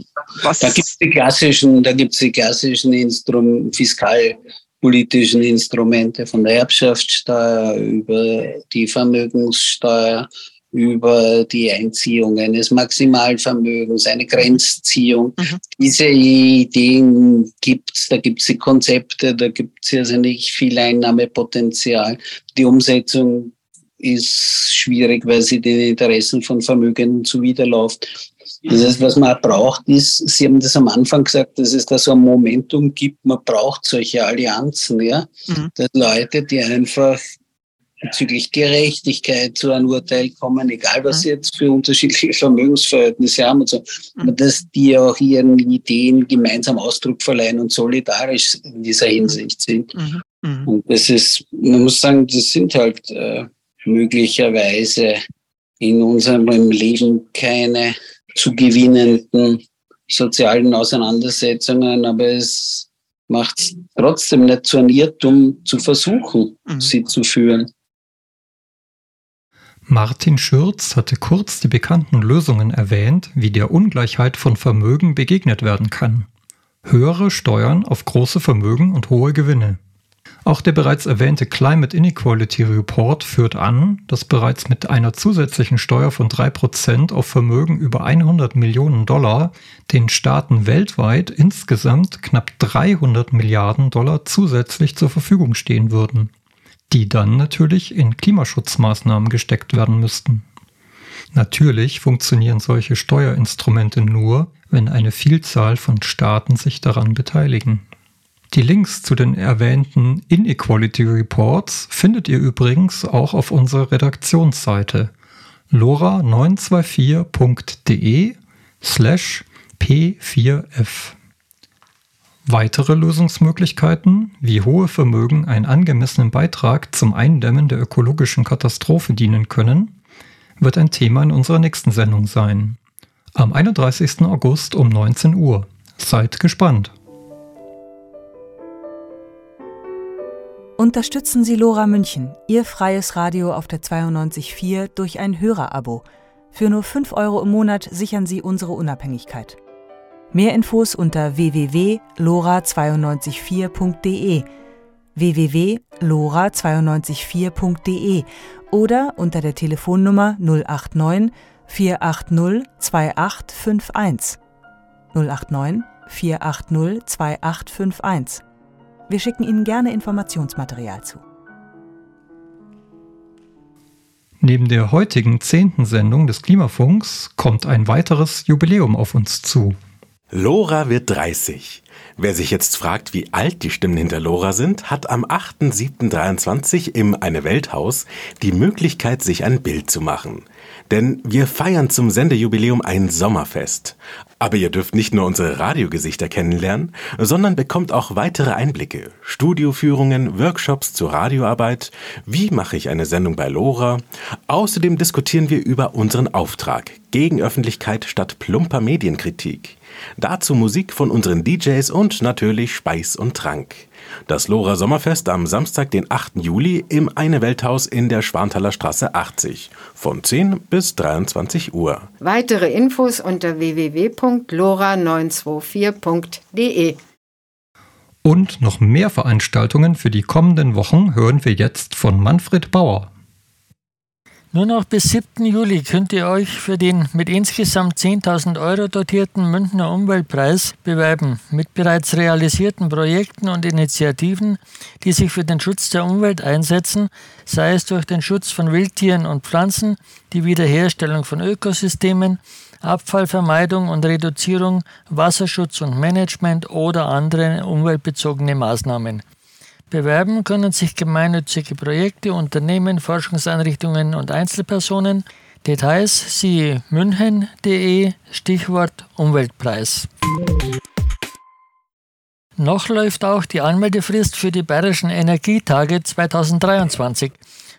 Was da gibt es die klassischen, da gibt es die klassischen Instrum fiskalpolitischen Instrumente von der Erbschaftssteuer über die Vermögenssteuer, über die Einziehung eines Maximalvermögens, eine Grenzziehung. Mhm. Diese Ideen gibt es, da gibt es die Konzepte, da gibt es ja nicht viel Einnahmepotenzial. Die Umsetzung ist schwierig, weil sie den Interessen von Vermögenden zuwiderläuft. Das heißt, was man braucht, ist, Sie haben das am Anfang gesagt, dass es da so ein Momentum gibt, man braucht solche Allianzen, ja. Mhm. Dass Leute, die einfach bezüglich Gerechtigkeit zu einem Urteil kommen, egal was sie jetzt für unterschiedliche Vermögensverhältnisse haben und so, aber dass die auch ihren Ideen gemeinsam Ausdruck verleihen und solidarisch in dieser Hinsicht sind. Mhm. Und das ist, man muss sagen, das sind halt äh, möglicherweise in unserem Leben keine zu gewinnenden sozialen Auseinandersetzungen, aber es macht es trotzdem nicht zu einem Irrtum zu versuchen, mhm. sie zu führen. Martin Schürz hatte kurz die bekannten Lösungen erwähnt, wie der Ungleichheit von Vermögen begegnet werden kann. Höhere Steuern auf große Vermögen und hohe Gewinne. Auch der bereits erwähnte Climate Inequality Report führt an, dass bereits mit einer zusätzlichen Steuer von 3% auf Vermögen über 100 Millionen Dollar den Staaten weltweit insgesamt knapp 300 Milliarden Dollar zusätzlich zur Verfügung stehen würden, die dann natürlich in Klimaschutzmaßnahmen gesteckt werden müssten. Natürlich funktionieren solche Steuerinstrumente nur, wenn eine Vielzahl von Staaten sich daran beteiligen. Die Links zu den erwähnten Inequality Reports findet ihr übrigens auch auf unserer Redaktionsseite lora924.de slash p4f. Weitere Lösungsmöglichkeiten, wie hohe Vermögen einen angemessenen Beitrag zum Eindämmen der ökologischen Katastrophe dienen können, wird ein Thema in unserer nächsten Sendung sein. Am 31. August um 19 Uhr. Seid gespannt! Unterstützen Sie Lora München, Ihr freies Radio auf der 92.4 durch ein Hörerabo. Für nur 5 Euro im Monat sichern Sie unsere Unabhängigkeit. Mehr Infos unter www.lora924.de www.lora924.de oder unter der Telefonnummer 089 480 2851 089 480 2851 wir schicken Ihnen gerne Informationsmaterial zu. Neben der heutigen zehnten Sendung des Klimafunks kommt ein weiteres Jubiläum auf uns zu. Lora wird 30. Wer sich jetzt fragt, wie alt die Stimmen hinter Lora sind, hat am 8.7.23 im Eine Welthaus die Möglichkeit, sich ein Bild zu machen. Denn wir feiern zum Sendejubiläum ein Sommerfest. Aber ihr dürft nicht nur unsere Radiogesichter kennenlernen, sondern bekommt auch weitere Einblicke, Studioführungen, Workshops zur Radioarbeit, wie mache ich eine Sendung bei Lora. Außerdem diskutieren wir über unseren Auftrag, Gegenöffentlichkeit statt plumper Medienkritik. Dazu Musik von unseren DJs und natürlich Speis und Trank. Das Lora Sommerfest am Samstag, den 8. Juli im Eine Welthaus in der Schwanthaler Straße 80 von 10 bis 23 Uhr. Weitere Infos unter www.lora924.de. Und noch mehr Veranstaltungen für die kommenden Wochen hören wir jetzt von Manfred Bauer. Nur noch bis 7. Juli könnt ihr euch für den mit insgesamt 10.000 Euro dotierten Münchner Umweltpreis bewerben, mit bereits realisierten Projekten und Initiativen, die sich für den Schutz der Umwelt einsetzen, sei es durch den Schutz von Wildtieren und Pflanzen, die Wiederherstellung von Ökosystemen, Abfallvermeidung und Reduzierung, Wasserschutz und Management oder andere umweltbezogene Maßnahmen. Bewerben können sich gemeinnützige Projekte, Unternehmen, Forschungseinrichtungen und Einzelpersonen. Details siehe münchen.de Stichwort Umweltpreis. Noch läuft auch die Anmeldefrist für die Bayerischen Energietage 2023.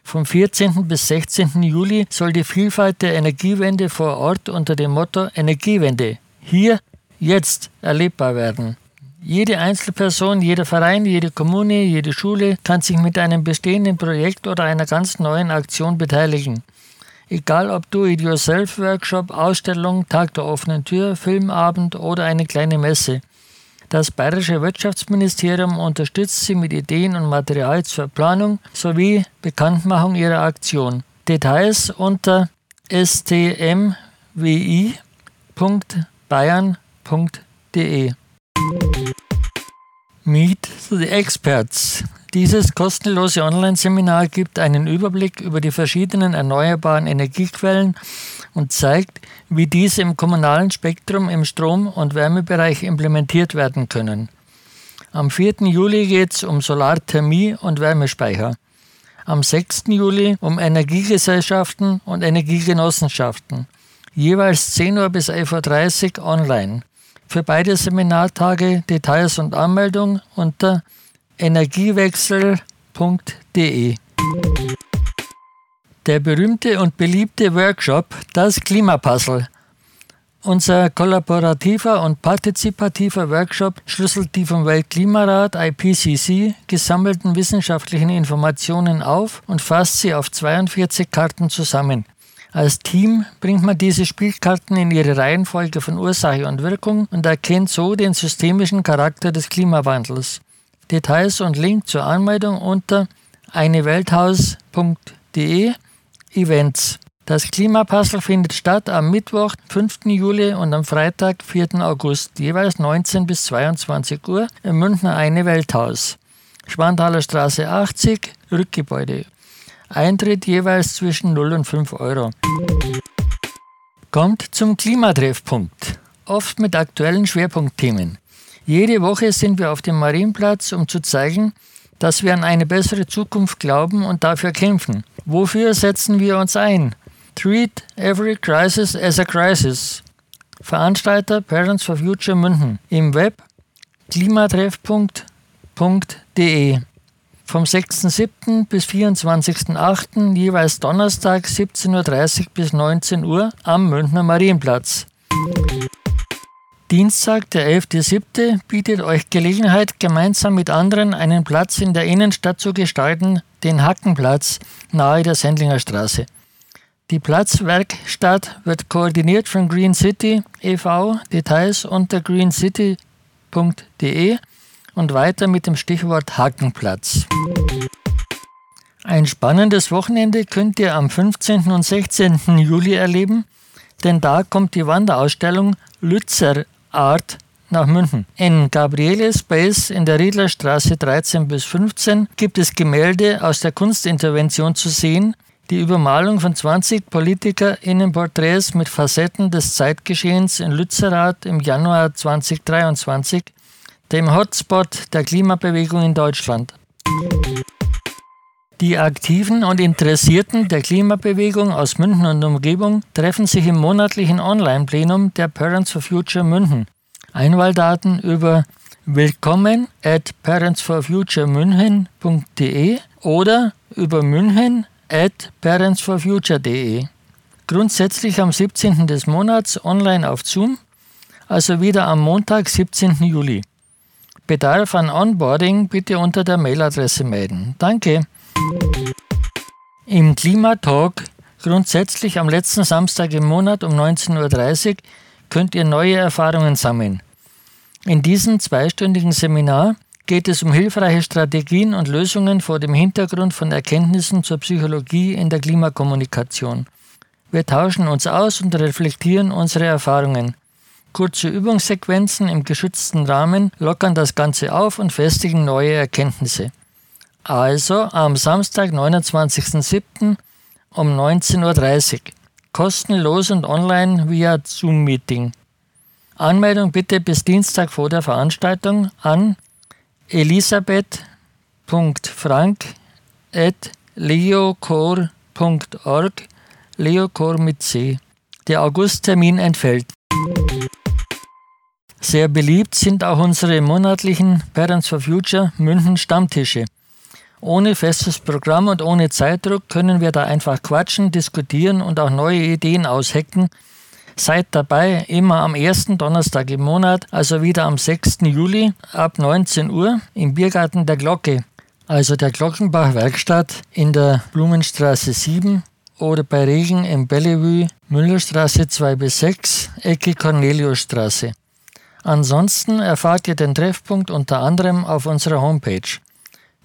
Vom 14. bis 16. Juli soll die Vielfalt der Energiewende vor Ort unter dem Motto Energiewende hier, jetzt erlebbar werden. Jede Einzelperson, jeder Verein, jede Kommune, jede Schule kann sich mit einem bestehenden Projekt oder einer ganz neuen Aktion beteiligen. Egal ob Do-it-yourself-Workshop, Ausstellung, Tag der offenen Tür, Filmabend oder eine kleine Messe. Das Bayerische Wirtschaftsministerium unterstützt Sie mit Ideen und Material zur Planung sowie Bekanntmachung Ihrer Aktion. Details unter stmwi.bayern.de. Meet the Experts. Dieses kostenlose Online-Seminar gibt einen Überblick über die verschiedenen erneuerbaren Energiequellen und zeigt, wie diese im kommunalen Spektrum im Strom- und Wärmebereich implementiert werden können. Am 4. Juli geht es um Solarthermie und Wärmespeicher. am 6. Juli um Energiegesellschaften und Energiegenossenschaften. Jeweils 10 Uhr bis 11.30 Uhr online. Für beide Seminartage Details und Anmeldung unter energiewechsel.de. Der berühmte und beliebte Workshop Das Klimapuzzle unser kollaborativer und partizipativer Workshop schlüsselt die vom Weltklimarat IPCC gesammelten wissenschaftlichen Informationen auf und fasst sie auf 42 Karten zusammen. Als Team bringt man diese Spielkarten in ihre Reihenfolge von Ursache und Wirkung und erkennt so den systemischen Charakter des Klimawandels. Details und Link zur Anmeldung unter einewelthaus.de Events. Das Klimapuzzle findet statt am Mittwoch, 5. Juli und am Freitag, 4. August, jeweils 19 bis 22 Uhr im Münchner Eine Welthaus. Schwanthaler Straße 80, Rückgebäude. Eintritt jeweils zwischen 0 und 5 Euro. Kommt zum Klimatreffpunkt, oft mit aktuellen Schwerpunktthemen. Jede Woche sind wir auf dem Marienplatz, um zu zeigen, dass wir an eine bessere Zukunft glauben und dafür kämpfen. Wofür setzen wir uns ein? Treat every crisis as a crisis. Veranstalter Parents for Future München im Web klimatreff.de vom 6.7. bis 24.8. jeweils Donnerstag 17.30 Uhr bis 19 Uhr am Münchner Marienplatz. Dienstag, der 11.7. bietet euch Gelegenheit, gemeinsam mit anderen einen Platz in der Innenstadt zu gestalten, den Hackenplatz nahe der Sendlinger Straße. Die Platzwerkstatt wird koordiniert von Green City e.V. Details unter greencity.de und weiter mit dem Stichwort Hakenplatz. Ein spannendes Wochenende könnt ihr am 15. und 16. Juli erleben, denn da kommt die Wanderausstellung Lützer Art nach München. In Gabriele Space in der Riedlerstraße 13 bis 15 gibt es Gemälde aus der Kunstintervention zu sehen, die Übermalung von 20 PolitikerInnenporträts mit Facetten des Zeitgeschehens in Lützerath im Januar 2023, dem Hotspot der Klimabewegung in Deutschland. Die Aktiven und Interessierten der Klimabewegung aus München und Umgebung treffen sich im monatlichen Online-Plenum der Parents for Future München. Einwahldaten über willkommen at parentsforfuturemünchen.de oder über München at parentsforfuture.de. Grundsätzlich am 17. des Monats online auf Zoom, also wieder am Montag, 17. Juli. Bedarf an Onboarding bitte unter der Mailadresse melden. Danke. Im Klimatalk, grundsätzlich am letzten Samstag im Monat um 19.30 Uhr, könnt ihr neue Erfahrungen sammeln. In diesem zweistündigen Seminar geht es um hilfreiche Strategien und Lösungen vor dem Hintergrund von Erkenntnissen zur Psychologie in der Klimakommunikation. Wir tauschen uns aus und reflektieren unsere Erfahrungen. Kurze Übungssequenzen im geschützten Rahmen lockern das Ganze auf und festigen neue Erkenntnisse. Also am Samstag, 29.07. um 19.30 Uhr. Kostenlos und online via Zoom-Meeting. Anmeldung bitte bis Dienstag vor der Veranstaltung an elisabeth.frank.leocor.org Leocor mit C. Der Augusttermin entfällt. Sehr beliebt sind auch unsere monatlichen Parents for Future München Stammtische. Ohne festes Programm und ohne Zeitdruck können wir da einfach quatschen, diskutieren und auch neue Ideen aushecken, Seid dabei, immer am ersten Donnerstag im Monat, also wieder am 6. Juli ab 19 Uhr im Biergarten der Glocke, also der Glockenbach Werkstatt in der Blumenstraße 7 oder bei Regen im Bellevue, Müllerstraße 2 bis 6, Ecke Corneliusstraße. Ansonsten erfahrt ihr den Treffpunkt unter anderem auf unserer Homepage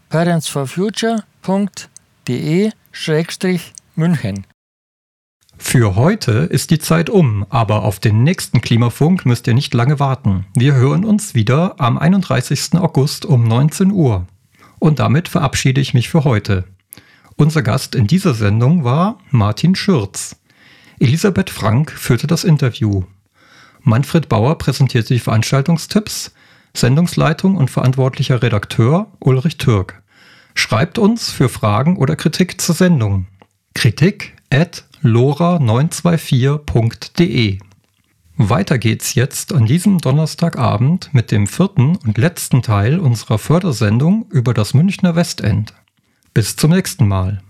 parentsforfuture.de-münchen. Für heute ist die Zeit um, aber auf den nächsten Klimafunk müsst ihr nicht lange warten. Wir hören uns wieder am 31. August um 19 Uhr. Und damit verabschiede ich mich für heute. Unser Gast in dieser Sendung war Martin Schürz. Elisabeth Frank führte das Interview. Manfred Bauer präsentierte die Veranstaltungstipps. Sendungsleitung und verantwortlicher Redakteur Ulrich Türk. Schreibt uns für Fragen oder Kritik zur Sendung. Kritik at lora924.de weiter geht's jetzt an diesem Donnerstagabend mit dem vierten und letzten Teil unserer Fördersendung über das Münchner Westend. Bis zum nächsten Mal.